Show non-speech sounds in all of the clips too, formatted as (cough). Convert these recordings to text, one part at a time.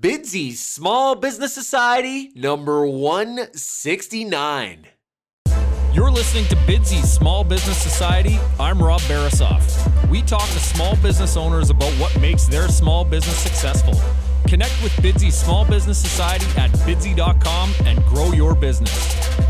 Bidsy Small Business Society number 169. You're listening to Bidsy Small Business Society. I'm Rob Barasoff. We talk to small business owners about what makes their small business successful. Connect with Bidsy Small Business Society at bidsy.com and grow your business.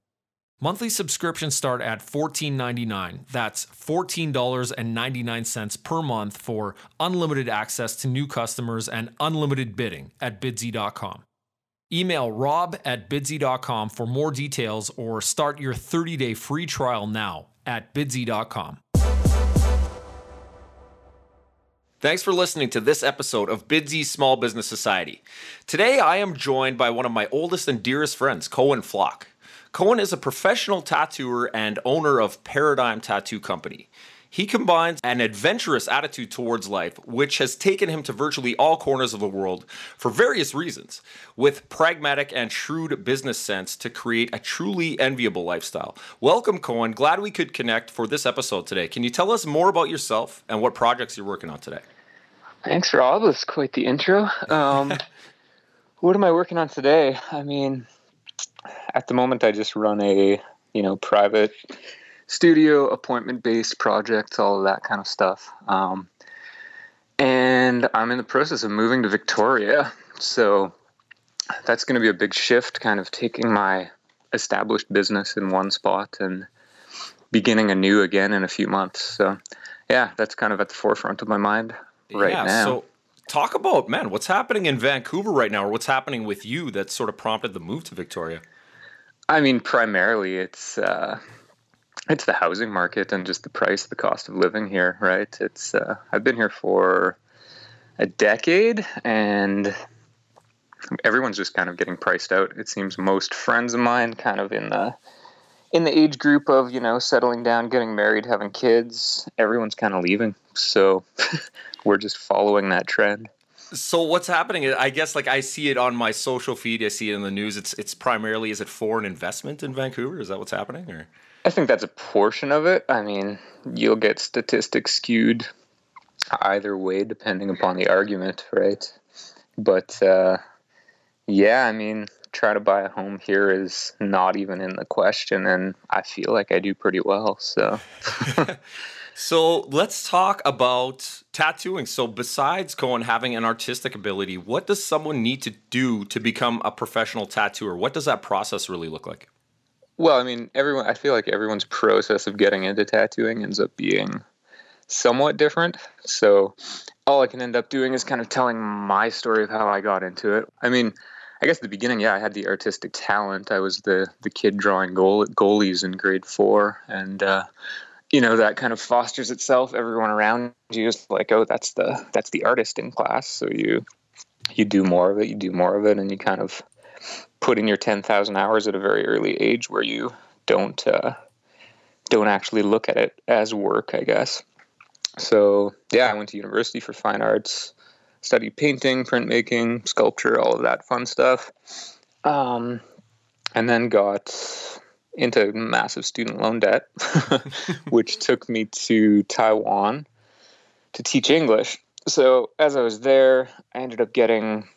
Monthly subscriptions start at $14.99. That's $14.99 per month for unlimited access to new customers and unlimited bidding at bidsy.com. Email rob at bidsy.com for more details or start your 30 day free trial now at bidsy.com. Thanks for listening to this episode of Bidsy Small Business Society. Today I am joined by one of my oldest and dearest friends, Cohen Floch. Cohen is a professional tattooer and owner of Paradigm Tattoo Company. He combines an adventurous attitude towards life, which has taken him to virtually all corners of the world for various reasons, with pragmatic and shrewd business sense to create a truly enviable lifestyle. Welcome, Cohen. Glad we could connect for this episode today. Can you tell us more about yourself and what projects you're working on today? Thanks, Rob. That's quite the intro. Um, (laughs) what am I working on today? I mean, at the moment, I just run a you know private studio, appointment based projects, all of that kind of stuff. Um, and I'm in the process of moving to Victoria, so that's going to be a big shift. Kind of taking my established business in one spot and beginning anew again in a few months. So, yeah, that's kind of at the forefront of my mind right yeah, now. So talk about man, what's happening in Vancouver right now, or what's happening with you that sort of prompted the move to Victoria? I mean, primarily it's uh, it's the housing market and just the price, the cost of living here, right? It's uh, I've been here for a decade, and everyone's just kind of getting priced out. It seems most friends of mine, kind of in the in the age group of you know settling down, getting married, having kids, everyone's kind of leaving. So (laughs) we're just following that trend. So what's happening? I guess like I see it on my social feed. I see it in the news. It's it's primarily is it foreign investment in Vancouver? Is that what's happening? Or I think that's a portion of it. I mean, you'll get statistics skewed either way depending upon the argument, right? But uh, yeah, I mean, try to buy a home here is not even in the question, and I feel like I do pretty well. So. (laughs) (laughs) So let's talk about tattooing. So besides Cohen having an artistic ability, what does someone need to do to become a professional tattooer? What does that process really look like? Well, I mean, everyone. I feel like everyone's process of getting into tattooing ends up being somewhat different. So all I can end up doing is kind of telling my story of how I got into it. I mean, I guess at the beginning, yeah, I had the artistic talent. I was the the kid drawing goal goalies in grade four, and uh, you know that kind of fosters itself. Everyone around you is like oh that's the that's the artist in class. So you you do more of it you do more of it and you kind of put in your 10,000 hours at a very early age where you don't uh, don't actually look at it as work I guess. So yeah I went to university for fine arts studied painting printmaking sculpture all of that fun stuff. Um, and then got into massive student loan debt, (laughs) (laughs) which took me to Taiwan to teach English. So as I was there, I ended up getting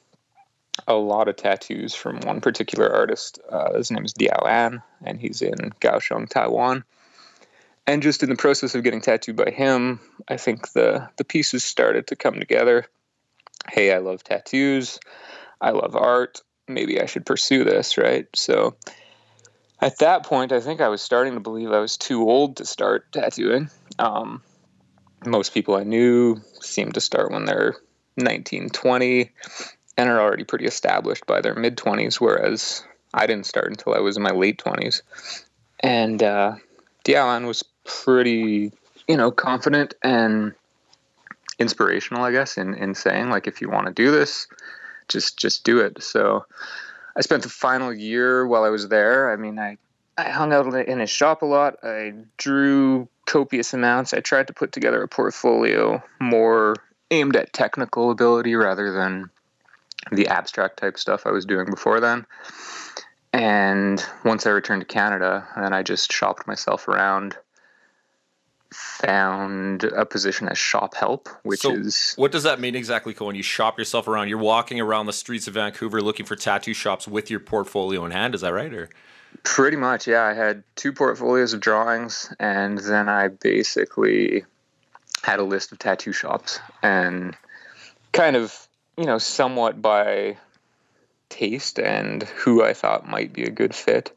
a lot of tattoos from one particular artist. Uh, his name is Diao An, and he's in Kaohsiung, Taiwan. And just in the process of getting tattooed by him, I think the the pieces started to come together. Hey, I love tattoos. I love art. Maybe I should pursue this, right? So at that point, I think I was starting to believe I was too old to start tattooing. Um, most people I knew seemed to start when they're 19, 20, and are already pretty established by their mid 20s, whereas I didn't start until I was in my late 20s. And uh, Diao An was pretty, you know, confident and inspirational, I guess, in, in saying, like, if you want to do this, just just do it. So I spent the final year while I was there. I mean, I, I hung out in his shop a lot. I drew copious amounts. I tried to put together a portfolio more aimed at technical ability rather than the abstract type stuff I was doing before then. And once I returned to Canada, then I just shopped myself around, found a position as shop help, which so is. What does that mean exactly, Cohen? You shop yourself around. You're walking around the streets of Vancouver looking for tattoo shops with your portfolio in hand. Is that right? Or Pretty much, yeah. I had two portfolios of drawings, and then I basically had a list of tattoo shops and kind of, you know, somewhat by taste and who I thought might be a good fit.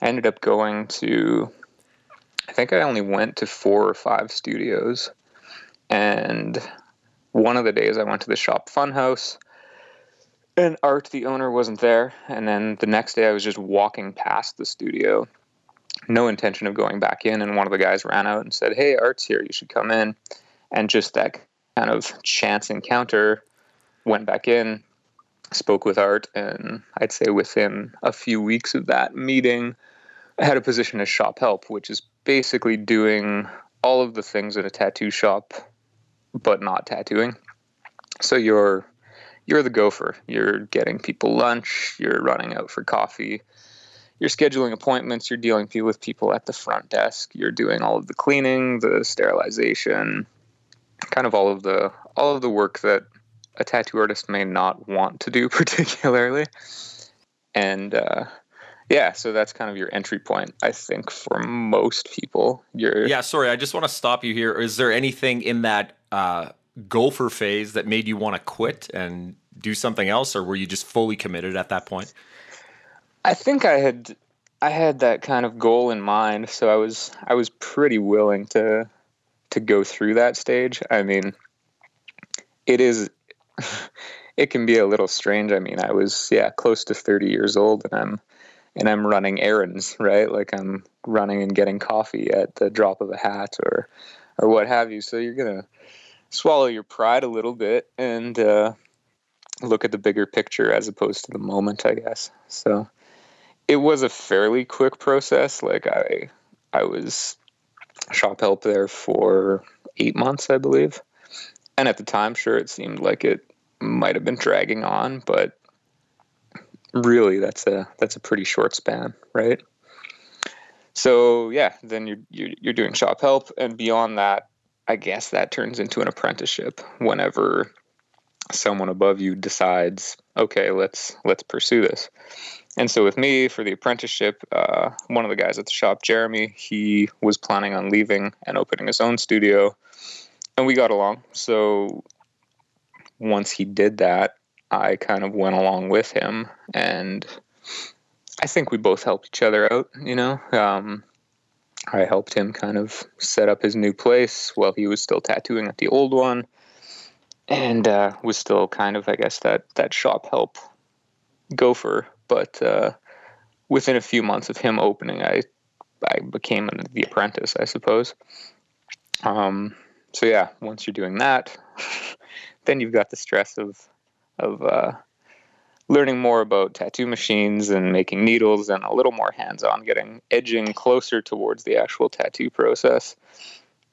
I ended up going to, I think I only went to four or five studios. And one of the days I went to the shop Funhouse and Art, the owner, wasn't there. And then the next day I was just walking past the studio, no intention of going back in. And one of the guys ran out and said, Hey, Art's here. You should come in. And just that kind of chance encounter went back in, spoke with Art. And I'd say within a few weeks of that meeting, I had a position as shop help, which is basically doing all of the things in a tattoo shop, but not tattooing. So you're you're the gopher. You're getting people lunch, you're running out for coffee, you're scheduling appointments, you're dealing with people at the front desk, you're doing all of the cleaning, the sterilization, kind of all of the all of the work that a tattoo artist may not want to do (laughs) particularly. And uh, yeah, so that's kind of your entry point, I think, for most people. You're yeah. Sorry, I just want to stop you here. Is there anything in that uh, gopher phase that made you want to quit and do something else, or were you just fully committed at that point? I think I had I had that kind of goal in mind, so I was I was pretty willing to to go through that stage. I mean, it is (laughs) it can be a little strange. I mean, I was yeah, close to 30 years old and I'm and I'm running errands, right? Like I'm running and getting coffee at the drop of a hat or or what have you. So you're to swallow your pride a little bit and uh, look at the bigger picture as opposed to the moment, I guess. So it was a fairly quick process. Like I I was shop help there for eight months, I believe. And at the time, sure, it seemed like it might have been dragging on, but really, that's a that's a pretty short span, right? So yeah, then you're you're, you're doing shop help, and beyond that, I guess that turns into an apprenticeship. Whenever someone above you decides, okay, let's let's pursue this. And so with me for the apprenticeship, uh, one of the guys at the shop, Jeremy, he was planning on leaving and opening his own studio, and we got along. So once he did that, I kind of went along with him, and I think we both helped each other out. You know, um, I helped him kind of set up his new place while he was still tattooing at the old one, and uh, was still kind of, I guess, that that shop help gopher but uh, within a few months of him opening, I I became the apprentice, I suppose. Um, so yeah, once you're doing that, (laughs) then you've got the stress of of uh, learning more about tattoo machines and making needles, and a little more hands-on, getting edging closer towards the actual tattoo process.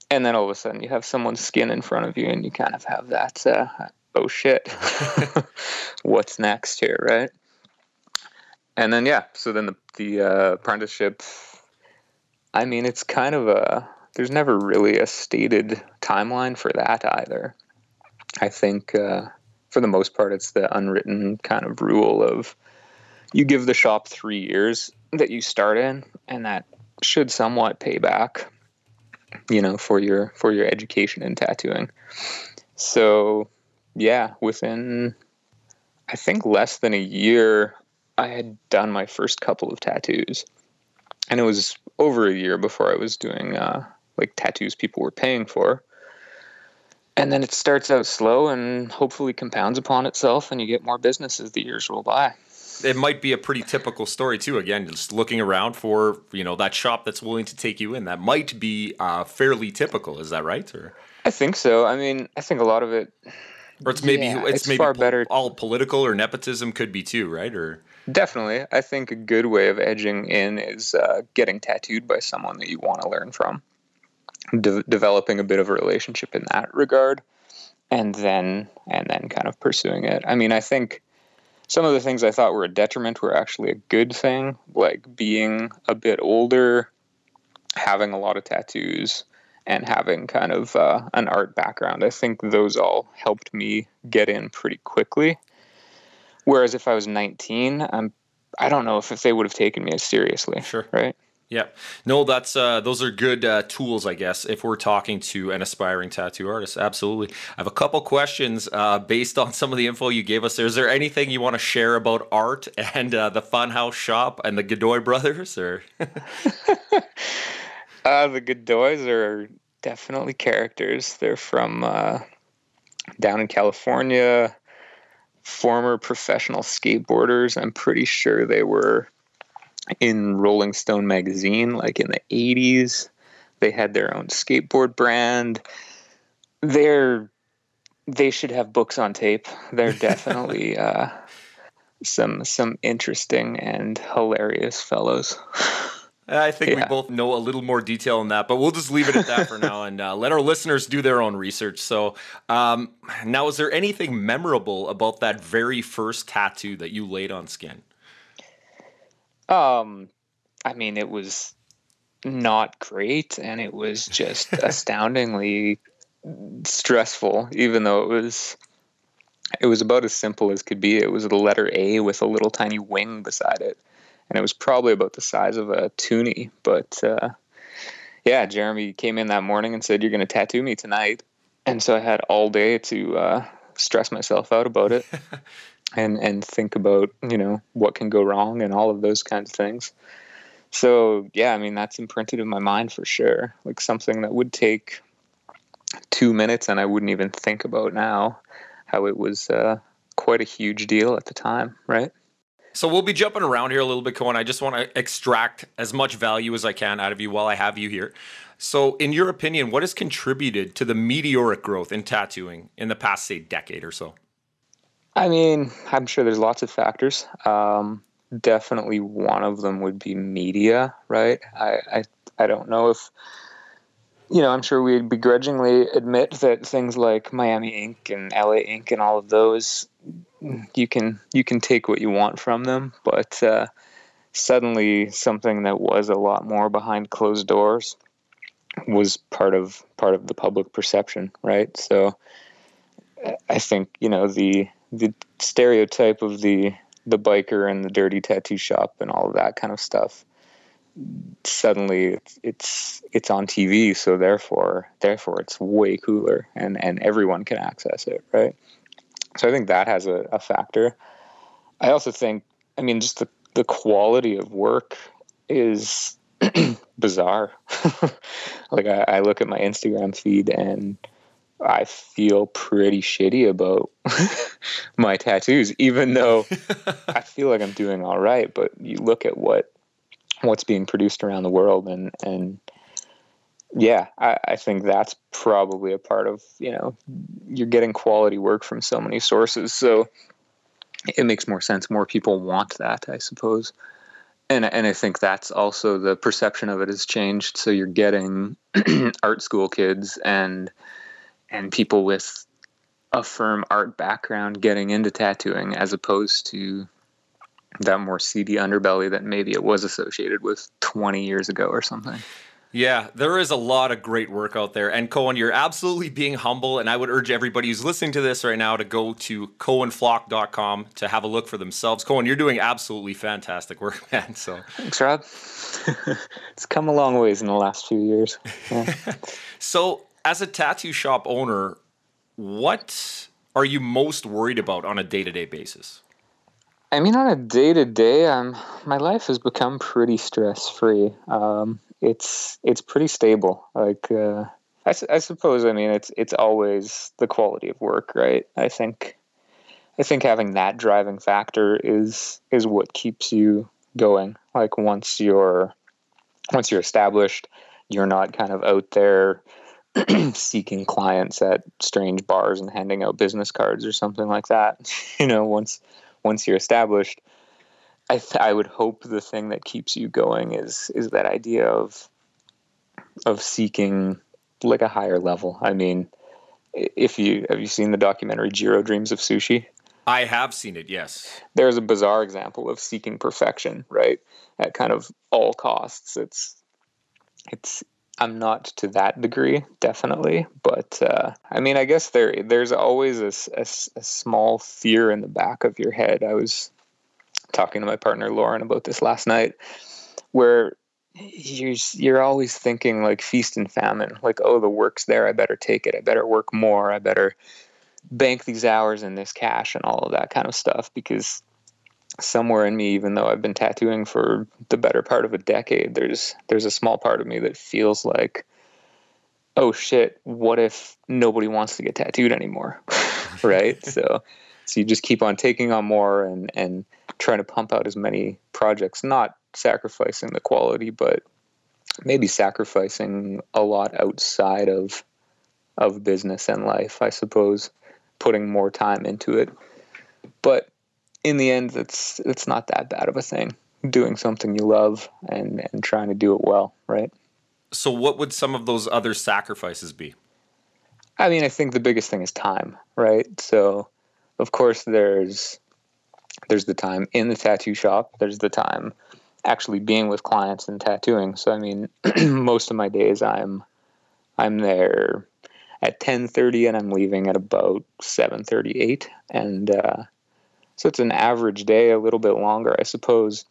And then all of a sudden, you have someone's skin in front of you, and you kind of have that. Uh, oh shit, (laughs) what's next here, right? and then yeah, so then the the uh, apprenticeship. I mean, it's kind of a there's never really a stated timeline for that either. I think uh, for the most part, it's the unwritten kind of rule of you give the shop three years that you start in, and that should somewhat pay back, you know, for your for your education in tattooing. So, yeah, within I think less than a year, I had done my first couple of tattoos. and it was over a year before I was doing uh, like tattoos people were paying for. And then it starts out slow and hopefully compounds upon itself, and you get more business as the years roll by. It might be a pretty typical story too. Again, just looking around for you know that shop that's willing to take you in. That might be uh, fairly typical. Is that right? Or I think so. I mean, I think a lot of it or it's maybe Yeah, it's, it's maybe far better- all political or nepotism could be too, right? Or Definitely. I think a good way of edging in is uh, getting tattooed by someone that you want to learn from, De- developing a bit of a relationship in that regard, and then and then kind of pursuing it. I mean, I think some of the things I thought were a detriment were actually a good thing, like being a bit older, having a lot of tattoos, and having kind of uh, an art background. I think those all helped me get in pretty quickly. Whereas if I was 19, I'm I don't know if, if they would have taken me as seriously. Sure. Right. Yeah, no, that's uh, those are good uh, tools, I guess, if we're talking to an aspiring tattoo artist. Absolutely. I have a couple questions uh, based on some of the info you gave us. Is there anything you want to share about art and uh, the Funhouse Shop and the Godoy brothers, or (laughs) Uh, the Godoys are definitely characters. They're from uh, down in California, former professional skateboarders. I'm pretty sure they were in Rolling Stone magazine, like in the 80s. They had their own skateboard brand. They're they should have books on tape. They're (laughs) definitely uh, some some interesting and hilarious fellows. I think we both know a little more detail on that, but we'll just leave it at that for now (laughs) and uh, let our listeners do their own research. So, um, now, is there anything memorable about that very first tattoo that you laid on skin? Um, I mean, it was not great, and it was just (laughs) astoundingly stressful. Even though it was, it was about as simple as could be. It was the letter A with a little tiny wing beside it, and it was probably about the size of a toonie. But uh, yeah, Jeremy came in that morning and said, "You're going to tattoo me tonight," and so I had all day to uh, stress myself out about it (laughs) and and think about you know what can go wrong and all of those kinds of things so yeah i mean that's imprinted in my mind for sure like something that would take two minutes and i wouldn't even think about now how it was uh, quite a huge deal at the time right So we'll be jumping around here a little bit, Cohen. I just want to extract as much value as I can out of you while I have you here. So, in your opinion, what has contributed to the meteoric growth in tattooing in the past, say, decade or so? I mean, I'm sure there's lots of factors. Um, definitely one of them would be media, right? I, I, I don't know if, you know, I'm sure we'd begrudgingly admit that things like Miami Ink and LA Ink and all of those, you can you can take what you want from them, but uh, suddenly something that was a lot more behind closed doors was part of part of the public perception, right? So I think you know the the stereotype of the the biker and the dirty tattoo shop and all of that kind of stuff. Suddenly, it's it's it's on TV, so therefore therefore it's way cooler, and and everyone can access it, right? So I think that has a, a factor. I also think, I mean, just the the quality of work is (clears throat) bizarre. (laughs) like I, I look at my Instagram feed and I feel pretty shitty about (laughs) my tattoos, even though (laughs) I feel like I'm doing all right. But you look at what what's being produced around the world, and and yeah, I, I think that's probably a part of you know you're getting quality work from so many sources, so it makes more sense. More people want that, I suppose. And, and I think that's also the perception of it has changed. So you're getting (clears throat) art school kids and and people with a firm art background getting into tattooing as opposed to that more seedy underbelly that maybe it was associated with 20 years ago or something. Yeah, there is a lot of great work out there. And Cohen, you're absolutely being humble. And I would urge everybody who's listening to this right now to go to cohenfloch.com to have a look for themselves. Cohen, you're doing absolutely fantastic work, (laughs) man. So, Thanks, Rob. (laughs) it's come a long ways in the last few years. Yeah. (laughs) so as a tattoo shop owner, what are you most worried about on a day to day basis? I mean, on a day to day, my life has become pretty stress free. Um, it's it's pretty stable. Like, uh, I, I suppose. I mean, it's it's always the quality of work, right? I think, I think having that driving factor is is what keeps you going. Like once you're once you're established, you're not kind of out there (clears throat) seeking clients at strange bars and handing out business cards or something like that. (laughs) you know, once once you're established, I th- I would hope the thing that keeps you going is is that idea of of seeking like a higher level. I mean, if you have you seen the documentary Jiro Dreams of Sushi? I have seen it, yes. There's a bizarre example of seeking perfection, right? At kind of all costs. It's it's I'm not to that degree, definitely, but uh, I mean, I guess there there's always a, a, a, small fear in the back of your head. I was talking to my partner Lauren about this last night, where you're you're always thinking like feast and famine, like oh the work's there, I better take it, I better work more, I better bank these hours in this cash and all of that kind of stuff because somewhere in me, even though I've been tattooing for the better part of a decade, there's there's a small part of me that feels like, oh shit, what if nobody wants to get tattooed anymore, (laughs) right? (laughs) so, so you just keep on taking on more and and trying to pump out as many projects, not sacrificing the quality, but maybe sacrificing a lot outside of of business and life, I suppose, putting more time into it. But in the end, it's it's not that bad of a thing. Doing something you love and and trying to do it well, right? So, what would some of those other sacrifices be? I mean, I think the biggest thing is time, right? So, of course, there's there's the time in the tattoo shop. There's the time actually being with clients and tattooing. So, I mean, (clears throat) most of my days I'm I'm there at 10:30 and I'm leaving at about 7:38 and uh, so it's an average day, a little bit longer, I suppose.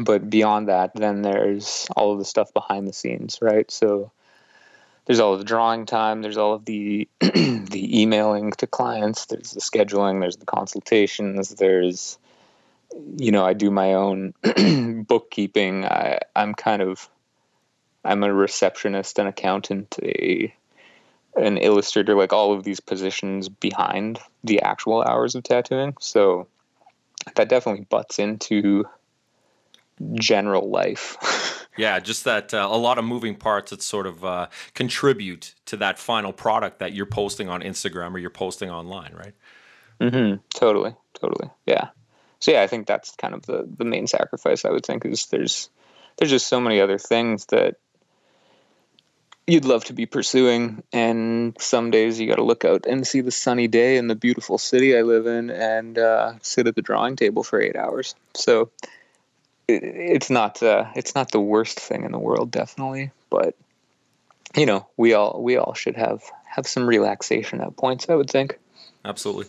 But beyond that, then there's all of the stuff behind the scenes, right? So there's all of the drawing time, there's all of the (clears throat) the emailing to clients, there's the scheduling, there's the consultations, there's you know, I do my own (clears throat) bookkeeping. I, I'm kind of I'm a receptionist, an accountant, a an illustrator, like all of these positions behind the actual hours of tattooing. So that definitely butts into general life. (laughs) yeah, just that uh, a lot of moving parts that sort of uh, contribute to that final product that you're posting on Instagram or you're posting online, right? Mm-hmm. Totally, totally. Yeah. So yeah, I think that's kind of the the main sacrifice. I would think is there's there's just so many other things that you'd love to be pursuing. And some days you got to look out and see the sunny day in the beautiful city I live in and uh, sit at the drawing table for eight hours. So it, it's not uh, it's not the worst thing in the world, definitely. But you know, we all we all should have have some relaxation at points. I would think. Absolutely.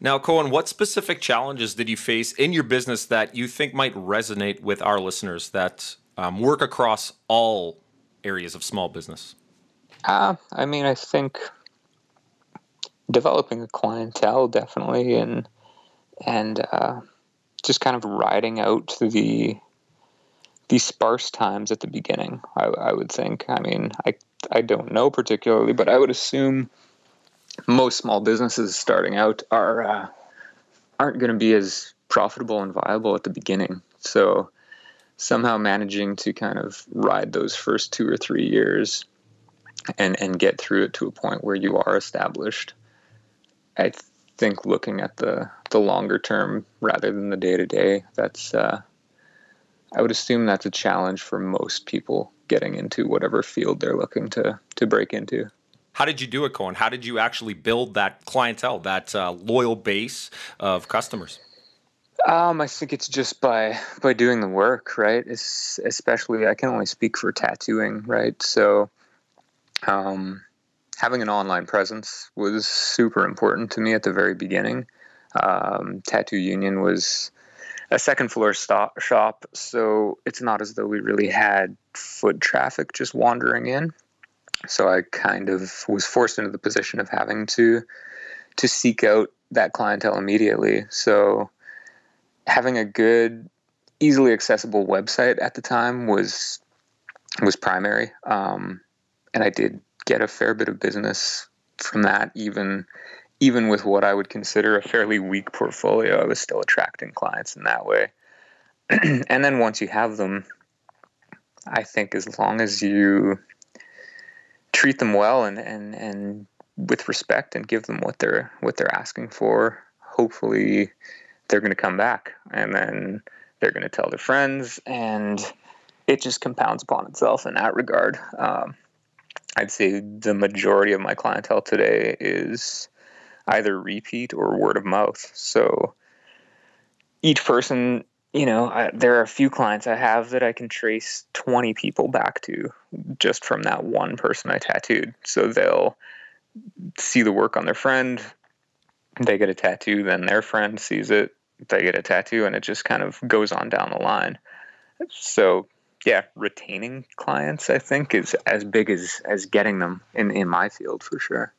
Now, Cohen, what specific challenges did you face in your business that you think might resonate with our listeners that um, work across all areas of small business? Uh, I mean, I think developing a clientele definitely, and and uh, just kind of riding out the the sparse times at the beginning. I, I would think. I mean, I I don't know particularly, but I would assume most small businesses starting out are uh, aren't going to be as profitable and viable at the beginning. So somehow managing to kind of ride those first two or three years and and get through it to a point where you are established i think looking at the the longer term rather than the day to day that's uh, i would assume that's a challenge for most people getting into whatever field they're looking to to break into how did you do it, Cohen? How did you actually build that clientele, that uh, loyal base of customers? Um, I think it's just by by doing the work, right? It's especially I can only speak for tattooing, right? So, um, having an online presence was super important to me at the very beginning. Um, Tattoo Union was a second floor stop shop, so it's not as though we really had foot traffic just wandering in. So I kind of was forced into the position of having to to seek out that clientele immediately. So having a good, easily accessible website at the time was was primary, um, and I did get a fair bit of business from that. Even even with what I would consider a fairly weak portfolio, I was still attracting clients in that way. (clears throat) and then once you have them, I think as long as you treat them well and, and, and with respect and give them what they're what they're asking for, hopefully they're going to come back and then they're going to tell their friends and it just compounds upon itself in that regard. Um, I'd say the majority of my clientele today is either repeat or word of mouth. So each person, you know, I, there are a few clients I have that I can trace 20 people back to just from that one person I tattooed. So they'll see the work on their friend, they get a tattoo, then their friend sees it, they get a tattoo, and it just kind of goes on down the line. So yeah, retaining clients I think is as big as as getting them in in my field for sure.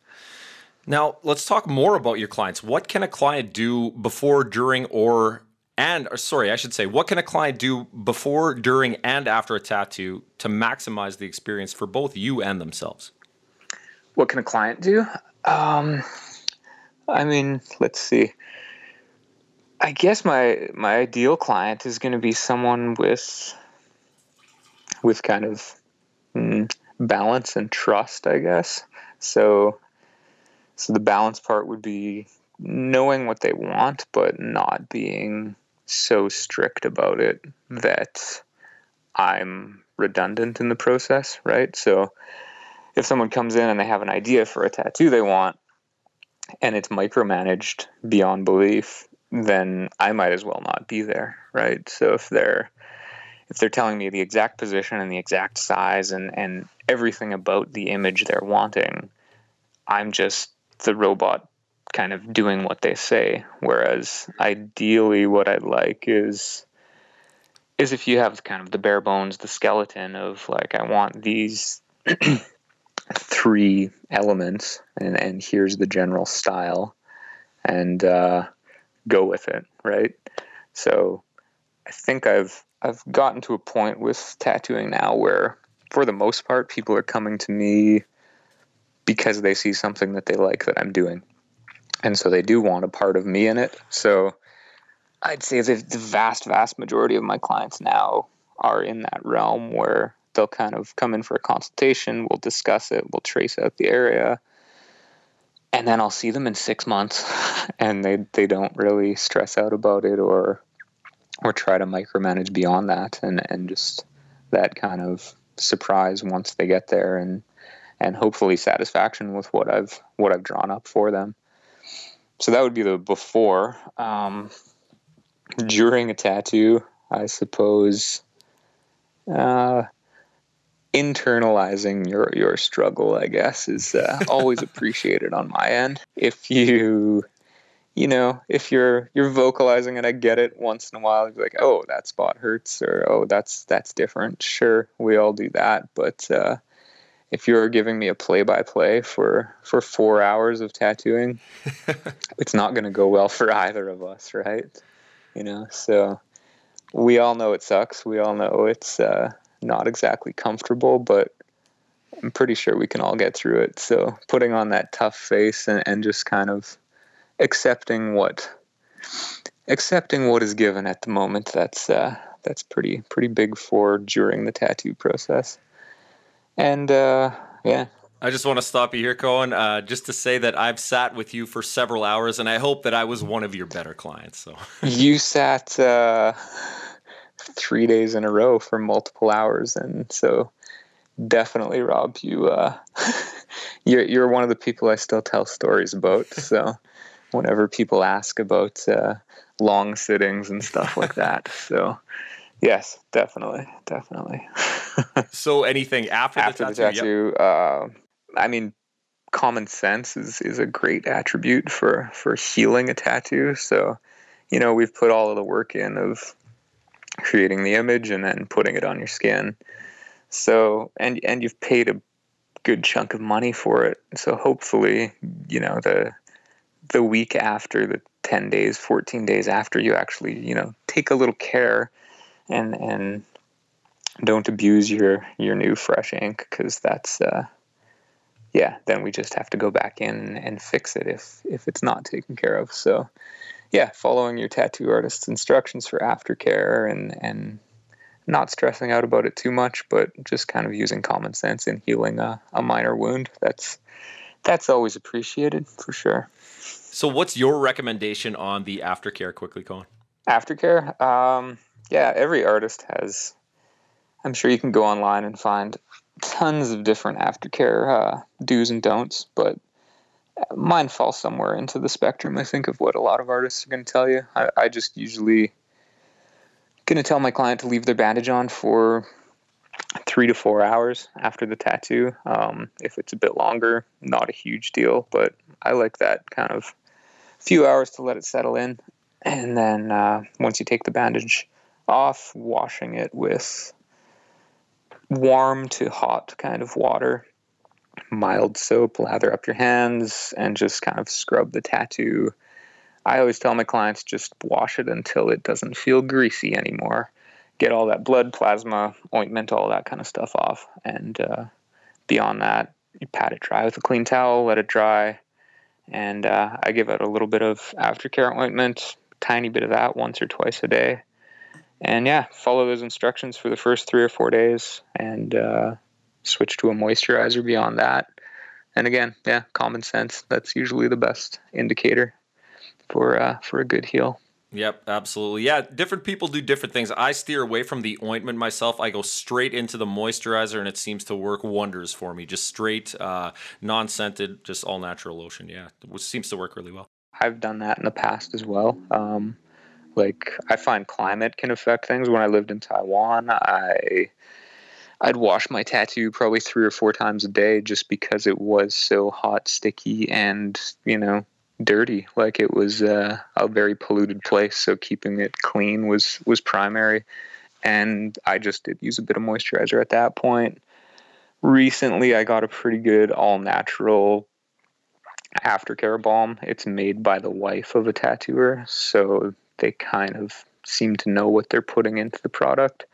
Now, let's talk more about your clients. What can a client do before, during, or and or sorry, I should say, what can a client do before, during, and after a tattoo to maximize the experience for both you and themselves? What can a client do? Um, I mean, let's see. I guess my my ideal client is going to be someone with with kind of mm, balance and trust, I guess. So so the balance part would be knowing what they want, but not being so strict about it that I'm redundant in the process, right? So if someone comes in and they have an idea for a tattoo they want and it's micromanaged beyond belief, then I might as well not be there, right? So if they're if they're telling me the exact position and the exact size and, and everything about the image they're wanting, I'm just the robot kind of doing what they say. Whereas ideally, what I'd like is is if you have kind of the bare bones, the skeleton of like I want these (clears throat) three elements, and and here's the general style, and uh, go with it, right? So I think I've I've gotten to a point with tattooing now where, for the most part, people are coming to me because they see something that they like that I'm doing. And so they do want a part of me in it. So I'd say that the vast, vast majority of my clients now are in that realm where they'll kind of come in for a consultation, we'll discuss it, we'll trace out the area, and then I'll see them in six months (laughs) and they, they don't really stress out about it or or try to micromanage beyond that and, and just that kind of surprise once they get there and and hopefully satisfaction with what I've what I've drawn up for them. So that would be the before. Um, during a tattoo, I suppose, uh, internalizing your your struggle, I guess, is uh, always (laughs) appreciated on my end. If you you know, if you're you're vocalizing it, I get it once in a while. You're like, oh, that spot hurts, or oh, that's that's different. Sure, we all do that, but uh, if you're giving me a play by play for for four hours of tattooing, (laughs) it's not going to go well for either of us, right? You know, so we all know it sucks. We all know it's uh, not exactly comfortable, but I'm pretty sure we can all get through it. So putting on that tough face and, and just kind of accepting what accepting what is given at the moment. That's uh, that's pretty pretty big for during the tattoo process. And uh, yeah. I just want to stop you here, Cohen, uh, just to say that I've sat with you for several hours, and I hope that I was one of your better clients. So (laughs) you sat uh, three days in a row for multiple hours, and so definitely, Rob, you uh, (laughs) you're you're one of the people I still tell stories about. So whenever people ask about uh, long sittings and stuff like (laughs) that, so Yes, definitely, definitely. (laughs) so anything after, after the tattoo? The tattoo yep. uh, I mean, common sense is is a great attribute for for healing a tattoo. So, you know, we've put all of the work in of creating the image and then putting it on your skin. So, and and you've paid a good chunk of money for it. So hopefully, you know, the the week after the 10 days 14 days after you actually you know take a little care and and don't abuse your your new fresh ink because that's uh yeah then we just have to go back in and fix it if if it's not taken care of. So yeah following your tattoo artist's instructions for aftercare and and not stressing out about it too much but just kind of using common sense in healing a, a minor wound that's that's always appreciated for sure so, what's your recommendation on the aftercare quickly, Cohen? Aftercare? Um, yeah, every artist has. I'm sure you can go online and find tons of different aftercare uh, do's and don'ts, but mine falls somewhere into the spectrum, I think, of what a lot of artists are going to tell you. I, I just usually going to tell my client to leave their bandage on for three to four hours after the tattoo. Um, if it's a bit longer, not a huge deal, but I like that kind of few hours to let it settle in. And then uh, once you take the bandage off, washing it with warm to hot kind of water, mild soap, lather up your hands, and just kind of scrub the tattoo. I always tell my clients just wash it until it doesn't feel greasy anymore. Get all that blood, plasma, ointment, all that kind of stuff off. And uh, beyond that, you pat it dry with a clean towel, let it dry, and uh, I give it a little bit of aftercare ointment, tiny bit of that once or twice a day. And yeah, follow those instructions for the first three or four days, and uh, switch to a moisturizer beyond that. And again, yeah, common sense. That's usually the best indicator for uh, for a good heal. Yep, absolutely. Yeah, different people do different things. I steer away from the ointment myself. I go straight into the moisturizer, and it seems to work wonders for me. Just straight, uh, non scented, just all natural lotion. Yeah, which seems to work really well. I've done that in the past as well. Um, like I find climate can affect things. When I lived in Taiwan, I I'd wash my tattoo probably three or four times a day just because it was so hot, sticky, and you know dirty. Like it was uh, a very polluted place, so keeping it clean was was primary. And I just did use a bit of moisturizer at that point. Recently, I got a pretty good all natural aftercare balm. It's made by the wife of a tattooer, so they kind of seem to know what they're putting into the product.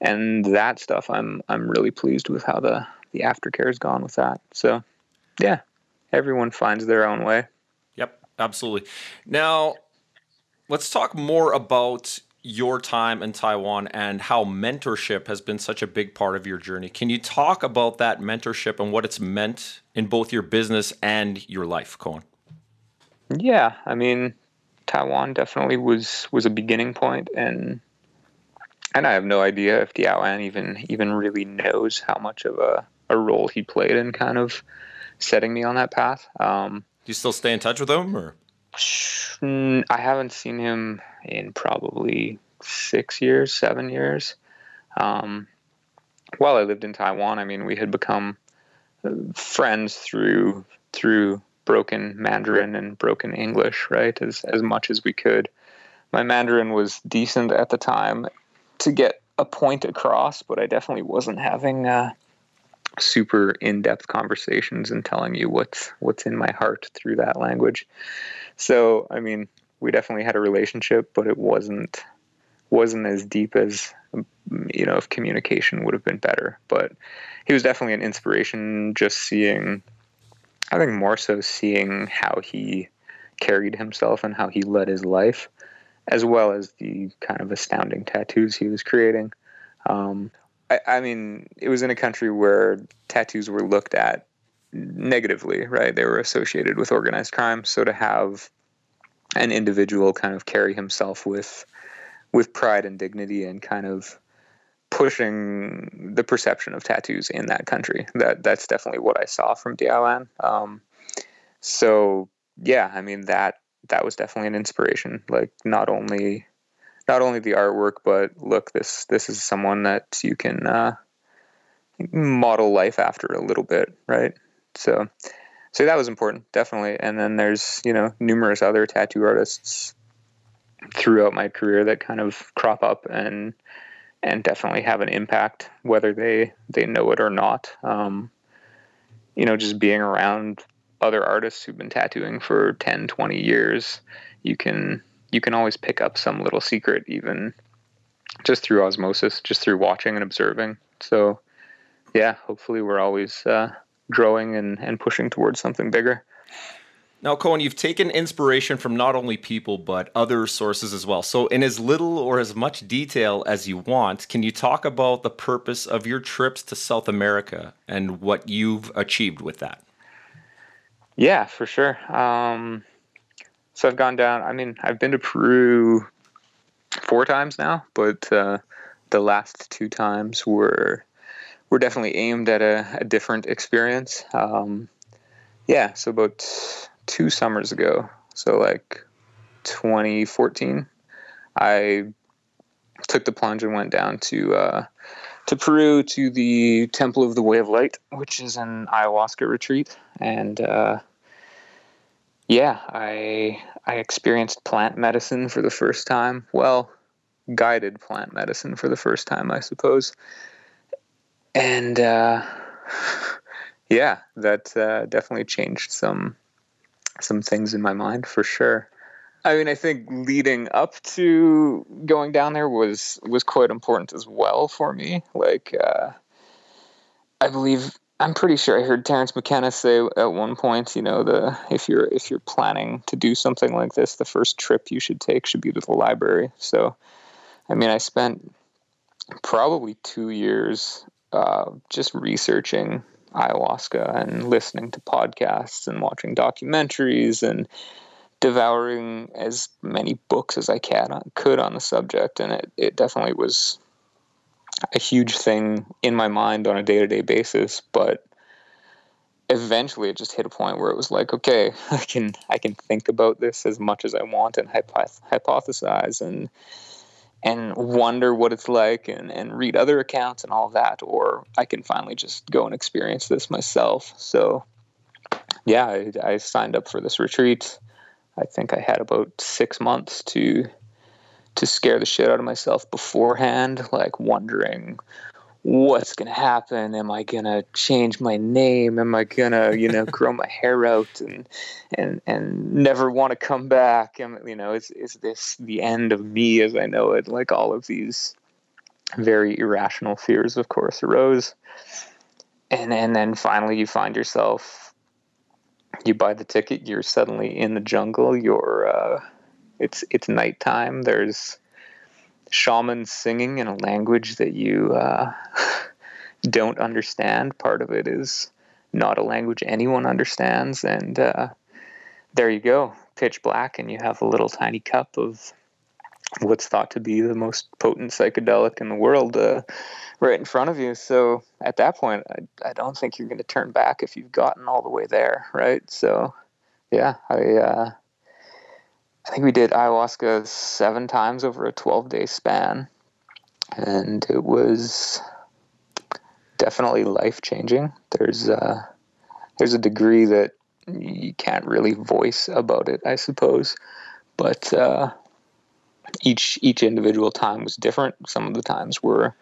And that stuff, I'm I'm really pleased with how the the aftercare has gone with that. So, yeah, everyone finds their own way. Absolutely. Now, let's talk more about your time in Taiwan and how mentorship has been such a big part of your journey. Can you talk about that mentorship and what it's meant in both your business and your life, Cohen? Yeah, I mean, Taiwan definitely was was a beginning point, and and I have no idea if Diao even even really knows how much of a, a role he played in kind of setting me on that path. Um, you still stay in touch with him, or? I haven't seen him in probably six years, seven years. Um, while I lived in Taiwan, I mean, we had become uh, friends through through broken Mandarin and broken English, right? As as much as we could. My Mandarin was decent at the time to get a point across, but I definitely wasn't having uh, super in-depth conversations and telling you what's what's in my heart through that language. So, I mean, we definitely had a relationship, but it wasn't wasn't as deep as you know if communication would have been better. But he was definitely an inspiration. Just seeing, I think more so seeing how he carried himself and how he led his life, as well as the kind of astounding tattoos he was creating. Um, I, I mean, it was in a country where tattoos were looked at negatively, right? They were associated with organized crime. So to have an individual kind of carry himself with with pride and dignity and kind of pushing the perception of tattoos in that country. That that's definitely what I saw from Diao Um, so yeah, I mean that that was definitely an inspiration. Like not only not only the artwork, but look, this this is someone that you can uh, model life after a little bit, right? So, so that was important, definitely. And then there's you know numerous other tattoo artists throughout my career that kind of crop up and and definitely have an impact, whether they they know it or not. Um, you know, just being around other artists who've been tattooing for 10, 20 years, you can you can always pick up some little secret even just through osmosis, just through watching and observing. So yeah, hopefully we're always uh, growing and, and pushing towards something bigger. Now, Cohen, you've taken inspiration from not only people, but other sources as well. So, in as little or as much detail as you want, can you talk about the purpose of your trips to South America and what you've achieved with that? Yeah, for sure. Um, so, I've gone down, I mean, I've been to Peru four times now, but uh, the last two times were were definitely aimed at a, a different experience. Um, yeah, so about two summers ago, so like 2014, I took the plunge and went down to uh, to Peru to the Temple of the Way of Light, which is an ayahuasca retreat, and uh, yeah, I I experienced plant medicine for the first time. Well, guided plant medicine for the first time, I suppose, and uh, (laughs) yeah, that uh, definitely changed some some things in my mind for sure. I mean, I think leading up to going down there was was quite important as well for me. Like, uh, I believe I'm pretty sure I heard Terence McKenna say at one point, you know, the if you're if you're planning to do something like this, the first trip you should take should be to the library. So, I mean, I spent probably two years uh, just researching ayahuasca and listening to podcasts and watching documentaries and devouring as many books as I can could on the subject, and it, it definitely was a huge thing in my mind on a day to day basis. But eventually, it just hit a point where it was like, okay, (laughs) I can I can think about this as much as I want and hypothesize and and wonder what it's like and, and read other accounts and all that, or I can finally just go and experience this myself. So, yeah, I, I signed up for this retreat. I think I had about six months to to scare the shit out of myself beforehand, like wondering what's gonna happen. Am i gonna change my name? Am i gonna you know (laughs) grow my hair out and and and never want to come back? Am you know is is this the end of me as i know it? Like all of these very irrational fears of course arose. And and then finally you find yourself you buy the ticket you're suddenly in the jungle you're uh it's it's nighttime there's shamans singing in a language that you uh, (laughs) don't understand. Part of it is not a language anyone understands, and uh, there you go, pitch black, and you have a little tiny cup of what's thought to be the most potent psychedelic in the world uh, right in front of you. So at that point, I, I don't think you're going to turn back if you've gotten all the way there, right? So yeah, I uh, I think we did ayahuasca seven times over a 12 day span. And it was definitely life changing. There's, uh, there's a degree that you can't really voice about it, I suppose. But uh, each each individual time was different. Some of the times were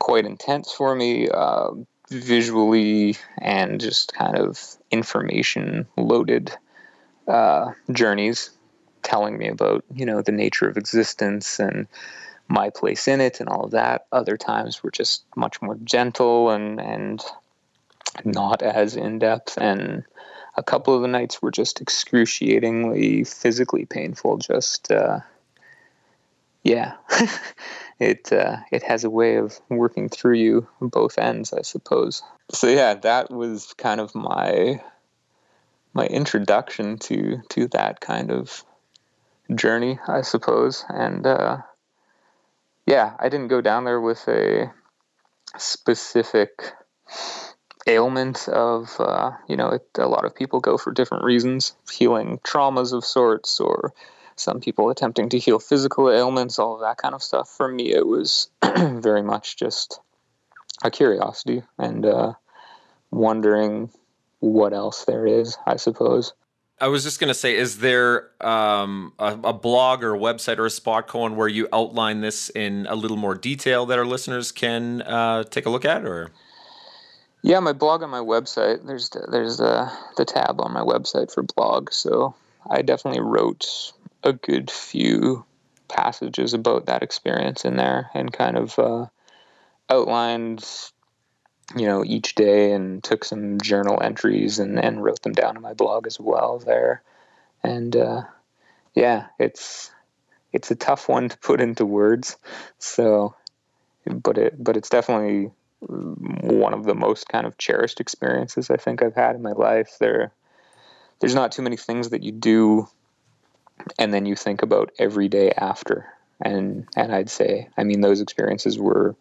quite intense for me, uh, visually and just kind of information loaded uh, journeys telling me about you know the nature of existence and my place in it and all of that. Other times were just much more gentle and and not as in depth. And a couple of the nights were just excruciatingly physically painful. Just uh, yeah, (laughs) it uh, it has a way of working through you both ends, I suppose. So yeah, that was kind of my my introduction to to that kind of journey, I suppose. And uh, yeah, I didn't go down there with a specific ailment of, uh, you know, it, a lot of people go for different reasons, healing traumas of sorts, or some people attempting to heal physical ailments, all of that kind of stuff. For me, it was (clears throat) very much just a curiosity and uh, wondering what else there is, I suppose. I was just going to say, is there um, a, a, blog or a website or a spot, Cohen, where you outline this in a little more detail that our listeners can uh, take a look at? Or Yeah, my blog on my website. There's there's the tab on my website for blog. So I definitely wrote a good few passages about that experience in there and kind of uh, outlined you know each day and took some journal entries and, and wrote them down in my blog as well there. And uh, yeah it's it's a tough one to put into words. So but it but it's definitely one of the most kind of cherished experiences I think I've had in my life. There there's not too many things that you do and then you think about every day after. And and I'd say I mean those experiences were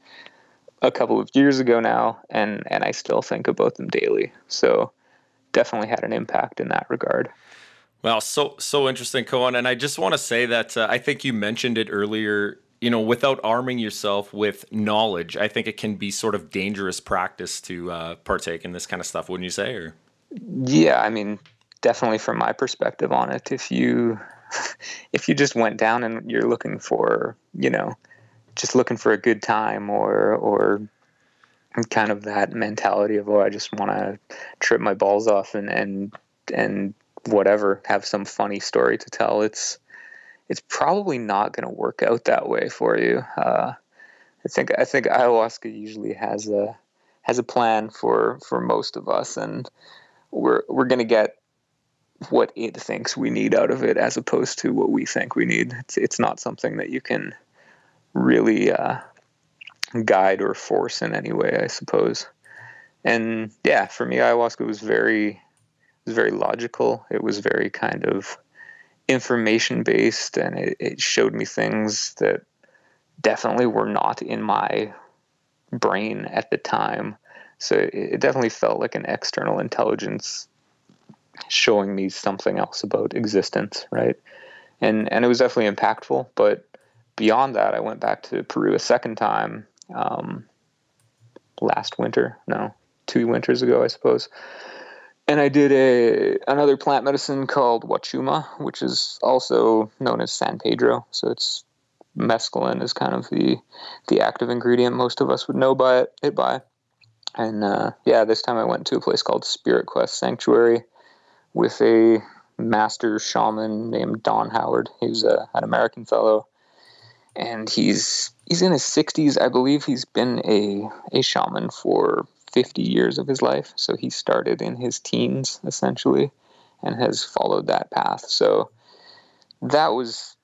a couple of years ago now, and and I still think about them daily. So definitely had an impact in that regard. Well, so so interesting, Cohen. And I just want to say that uh, I think you mentioned it earlier. You know, without arming yourself with knowledge, I think it can be sort of dangerous practice to uh, partake in this kind of stuff. Wouldn't you say? Or yeah, I mean, definitely from my perspective on it, if you (laughs) if you just went down and you're looking for, you know, just looking for a good time or or kind of that mentality of oh I just want to trip my balls off and and and whatever have some funny story to tell. It's it's probably not going to work out that way for you. Uh, I think I think ayahuasca usually has a has a plan for for most of us and we're we're going to get what it thinks we need out of it as opposed to what we think we need. It's it's not something that you can really uh, guide or force in any way, I suppose. And yeah, for me, ayahuasca was very, was very logical. It was very kind of information based, and it, it showed me things that definitely were not in my brain at the time. So it, it definitely felt like an external intelligence showing me something else about existence, right? And and it was definitely impactful, but beyond that, I went back to Peru a second time um, last winter. No, two winters ago, I suppose. And I did a another plant medicine called Wachuma, which is also known as San Pedro. So it's mescaline is kind of the the active ingredient most of us would know by it, it by. And uh, yeah, this time I went to a place called Spirit Quest Sanctuary with a master shaman named Don Howard. He was a, an American fellow and he's he's in his 60s i believe he's been a a shaman for 50 years of his life. So he started in his teens essentially and has followed that path. So that was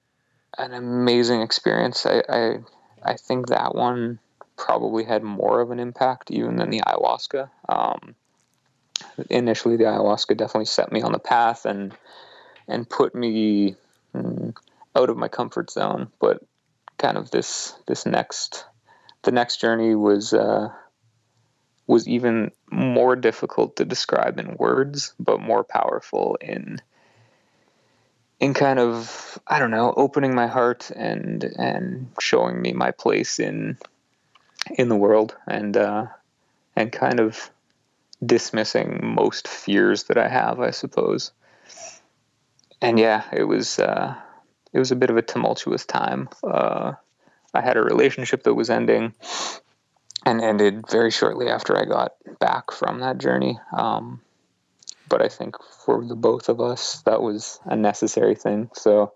an amazing experience. I i, I think that one probably had more of an impact even than the ayahuasca. Um, initially the ayahuasca definitely set me on the path and and put me mm, out of my comfort zone. But kind of this this next the next journey was uh, was even more difficult to describe in words, but more powerful in in kind of I don't know, opening my heart and and showing me my place in in the world and uh, and kind of dismissing most fears that I have, I suppose. And yeah, it was uh, it was a bit of a tumultuous time. Uh, I had a relationship that was ending and ended very shortly after I got back from that journey. Um, but I think for the both of us, that was a necessary thing. So,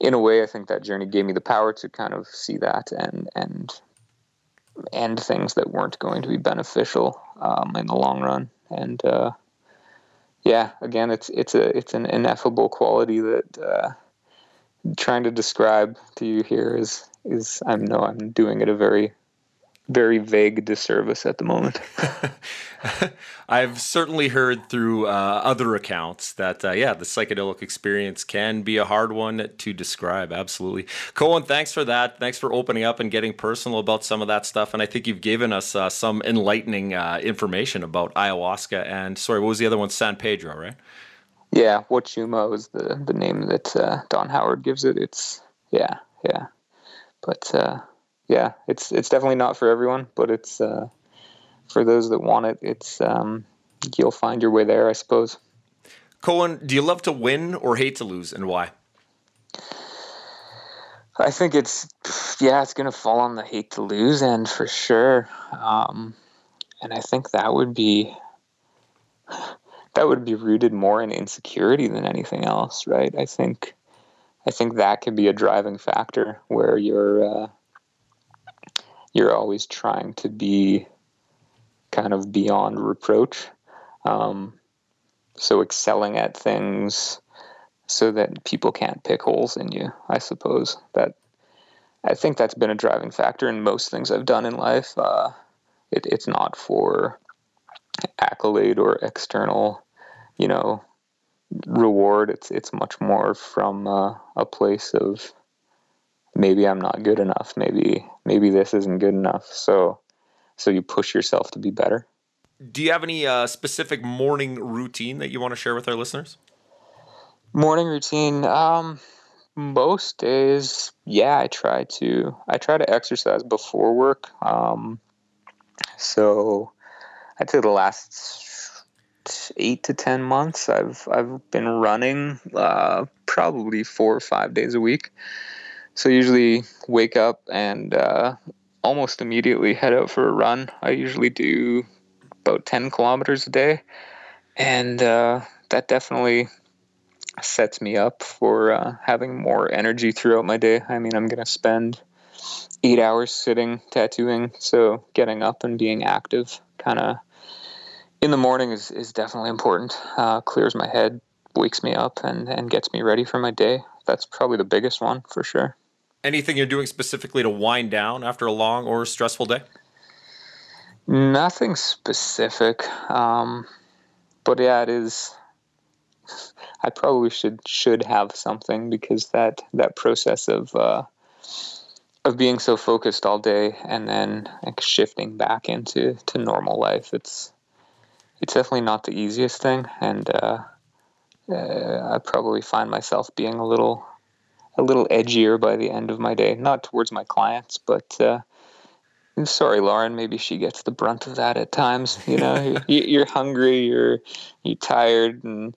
in a way, I think that journey gave me the power to kind of see that and and end things that weren't going to be beneficial um, in the long run. And uh, yeah, again, it's it's a it's an ineffable quality that uh, trying to describe to you here is is I know I'm doing it a very very vague disservice at the moment. (laughs) I've certainly heard through uh, other accounts that, uh, yeah, the psychedelic experience can be a hard one to describe. Absolutely. Cohen, thanks for that. Thanks for opening up and getting personal about some of that stuff. And I think you've given us uh, some enlightening uh, information about ayahuasca and, sorry, what was the other one? San Pedro, right? Yeah, Wachuma was the the name that uh, Don Howard gives it. It's yeah, yeah, but uh, yeah, it's it's definitely not for everyone, but it's uh, for those that want it. It's um, you'll find your way there, I suppose. Cohen, do you love to win or hate to lose, and why? I think it's yeah, it's gonna fall on the hate to lose end for sure. Um, and I think that would be that would be rooted more in insecurity than anything else, right? I think I think that could be a driving factor where you're uh, you're always trying to be kind of beyond reproach. Um, so excelling at things so that people can't pick holes in you. I suppose that I think that's been a driving factor in most things I've done in life. Uh, it, it's not for accolade or external, you know, reward. It's it's much more from uh, a place of maybe I'm not good enough. Maybe maybe this isn't good enough. So so you push yourself to be better. Do you have any uh, specific morning routine that you want to share with our listeners? Morning routine. Um, most days, yeah, I try to. I try to exercise before work. Um, so I'd say the last eight to ten months, I've I've been running uh, probably four or five days a week. So usually wake up and uh, almost immediately head out for a run. I usually do about ten kilometers a day, and uh, that definitely sets me up for uh, having more energy throughout my day. I mean, I'm gonna spend eight hours sitting tattooing, so getting up and being active kind of in the morning is, is definitely important. Uh, clears my head, wakes me up, and, and gets me ready for my day. That's probably the biggest one for sure. Anything you're doing specifically to wind down after a long or stressful day? Nothing specific. Um, but yeah, it is. (laughs) I probably should should have something because that that process of uh, of being so focused all day and then like shifting back into to normal life it's it's definitely not the easiest thing. And uh, uh, I probably find myself being a little a little edgier by the end of my day. Not towards my clients but uh, sorry Lauren maybe she gets the brunt of that at times you know? (laughs) You're, you're hungry you're you're tired and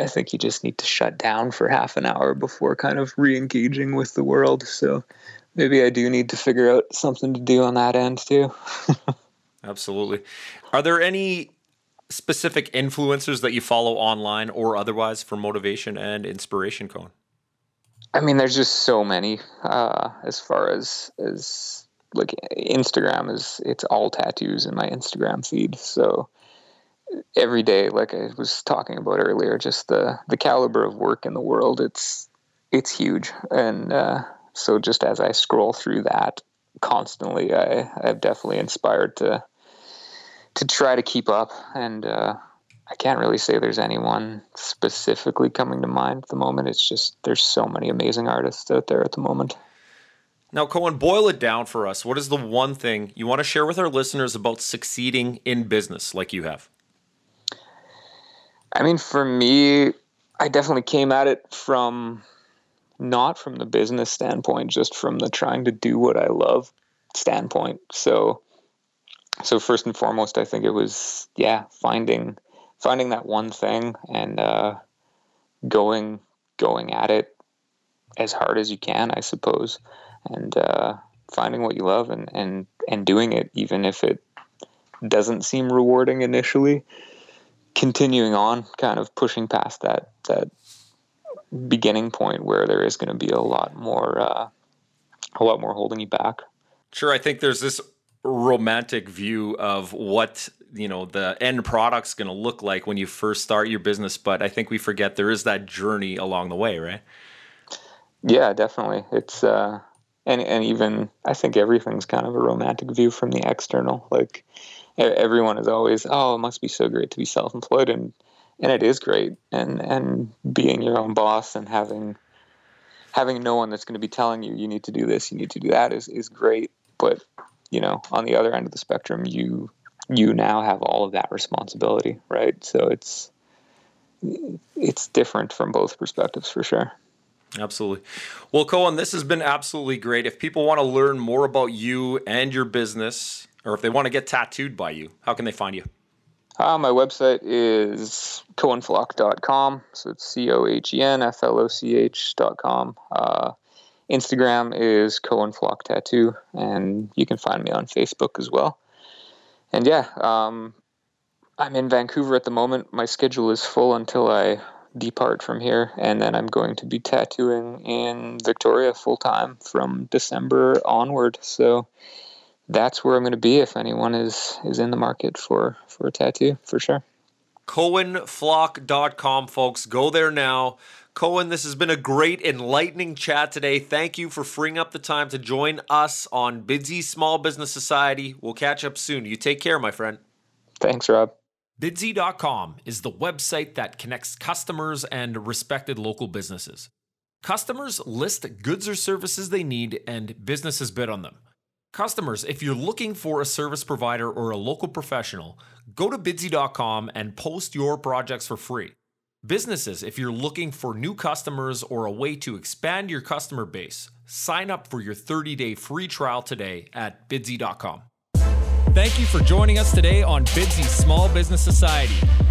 I think you just need to shut down for half an hour before kind of re-engaging with the world. So maybe I do need to figure out something to do on that end too. (laughs) Absolutely. Are there any specific influencers that you follow online or otherwise for motivation and inspiration, Cohen? I mean, there's just so many. Uh, as far as as like Instagram is, it's all tattoos in my Instagram feed. So every day, like I was talking about earlier, just the the caliber of work in the world, it's it's huge, and uh, so just as I scroll through that constantly, I I've definitely inspired to to try to keep up, and uh, I can't really say there's anyone specifically coming to mind at the moment. It's just there's so many amazing artists out there at the moment. Now, Cohen, boil it down for us. What is the one thing you want to share with our listeners about succeeding in business like you have? I mean, for me, I definitely came at it from not from the business standpoint, just from the trying to do what I love standpoint. So, so first and foremost, I think it was yeah finding finding that one thing and uh, going going at it as hard as you can, I suppose, and uh, finding what you love and and and doing it even if it doesn't seem rewarding initially. Continuing on, kind of pushing past that that beginning point where there is going to be a lot more uh, a lot more holding you back. Sure, I think there's this romantic view of what you know the end product's going to look like when you first start your business, but I think we forget there is that journey along the way, right? Yeah, definitely. It's uh, and and even I think everything's kind of a romantic view from the external. Like everyone is always, oh, it must be so great to be self-employed, and and it is great and and being your own boss and having having no one that's going to be telling you you need to do this you need to do that is is great but you know on the other end of the spectrum you you now have all of that responsibility right so it's it's different from both perspectives for sure Absolutely. Well, Cohen, this has been absolutely great. If people want to learn more about you and your business, or if they want to get tattooed by you, how can they find you? Uh, my website is cohenfloch.com. So it's C O H E N F L O C H.com. Uh, Instagram is cohenfloch Tattoo, and you can find me on Facebook as well. and yeah, um, I'm in Vancouver at the moment. My schedule is full until I depart from here, and then I'm going to be tattooing in Victoria full time from December onward. So that's where I'm going to be if anyone is is in the market for for a tattoo for sure. CohenFloch.com, folks. Go there now. Cohen, this has been a great, enlightening chat today. Thank you for freeing up the time to join us on Bidsy Small Business Society. We'll catch up soon. You take care, my friend. Thanks, Rob. Bidsy.com is the website that connects customers and respected local businesses. Customers list goods or services they need, and businesses bid on them. Customers, if you're looking for a service provider or a local professional, go to bidsy.com and post your projects for free. Businesses, if you're looking for new customers or a way to expand your customer base, sign up for your 30 day free trial today at bidsy.com. Thank you for joining us today on Bidsy Small Business Society.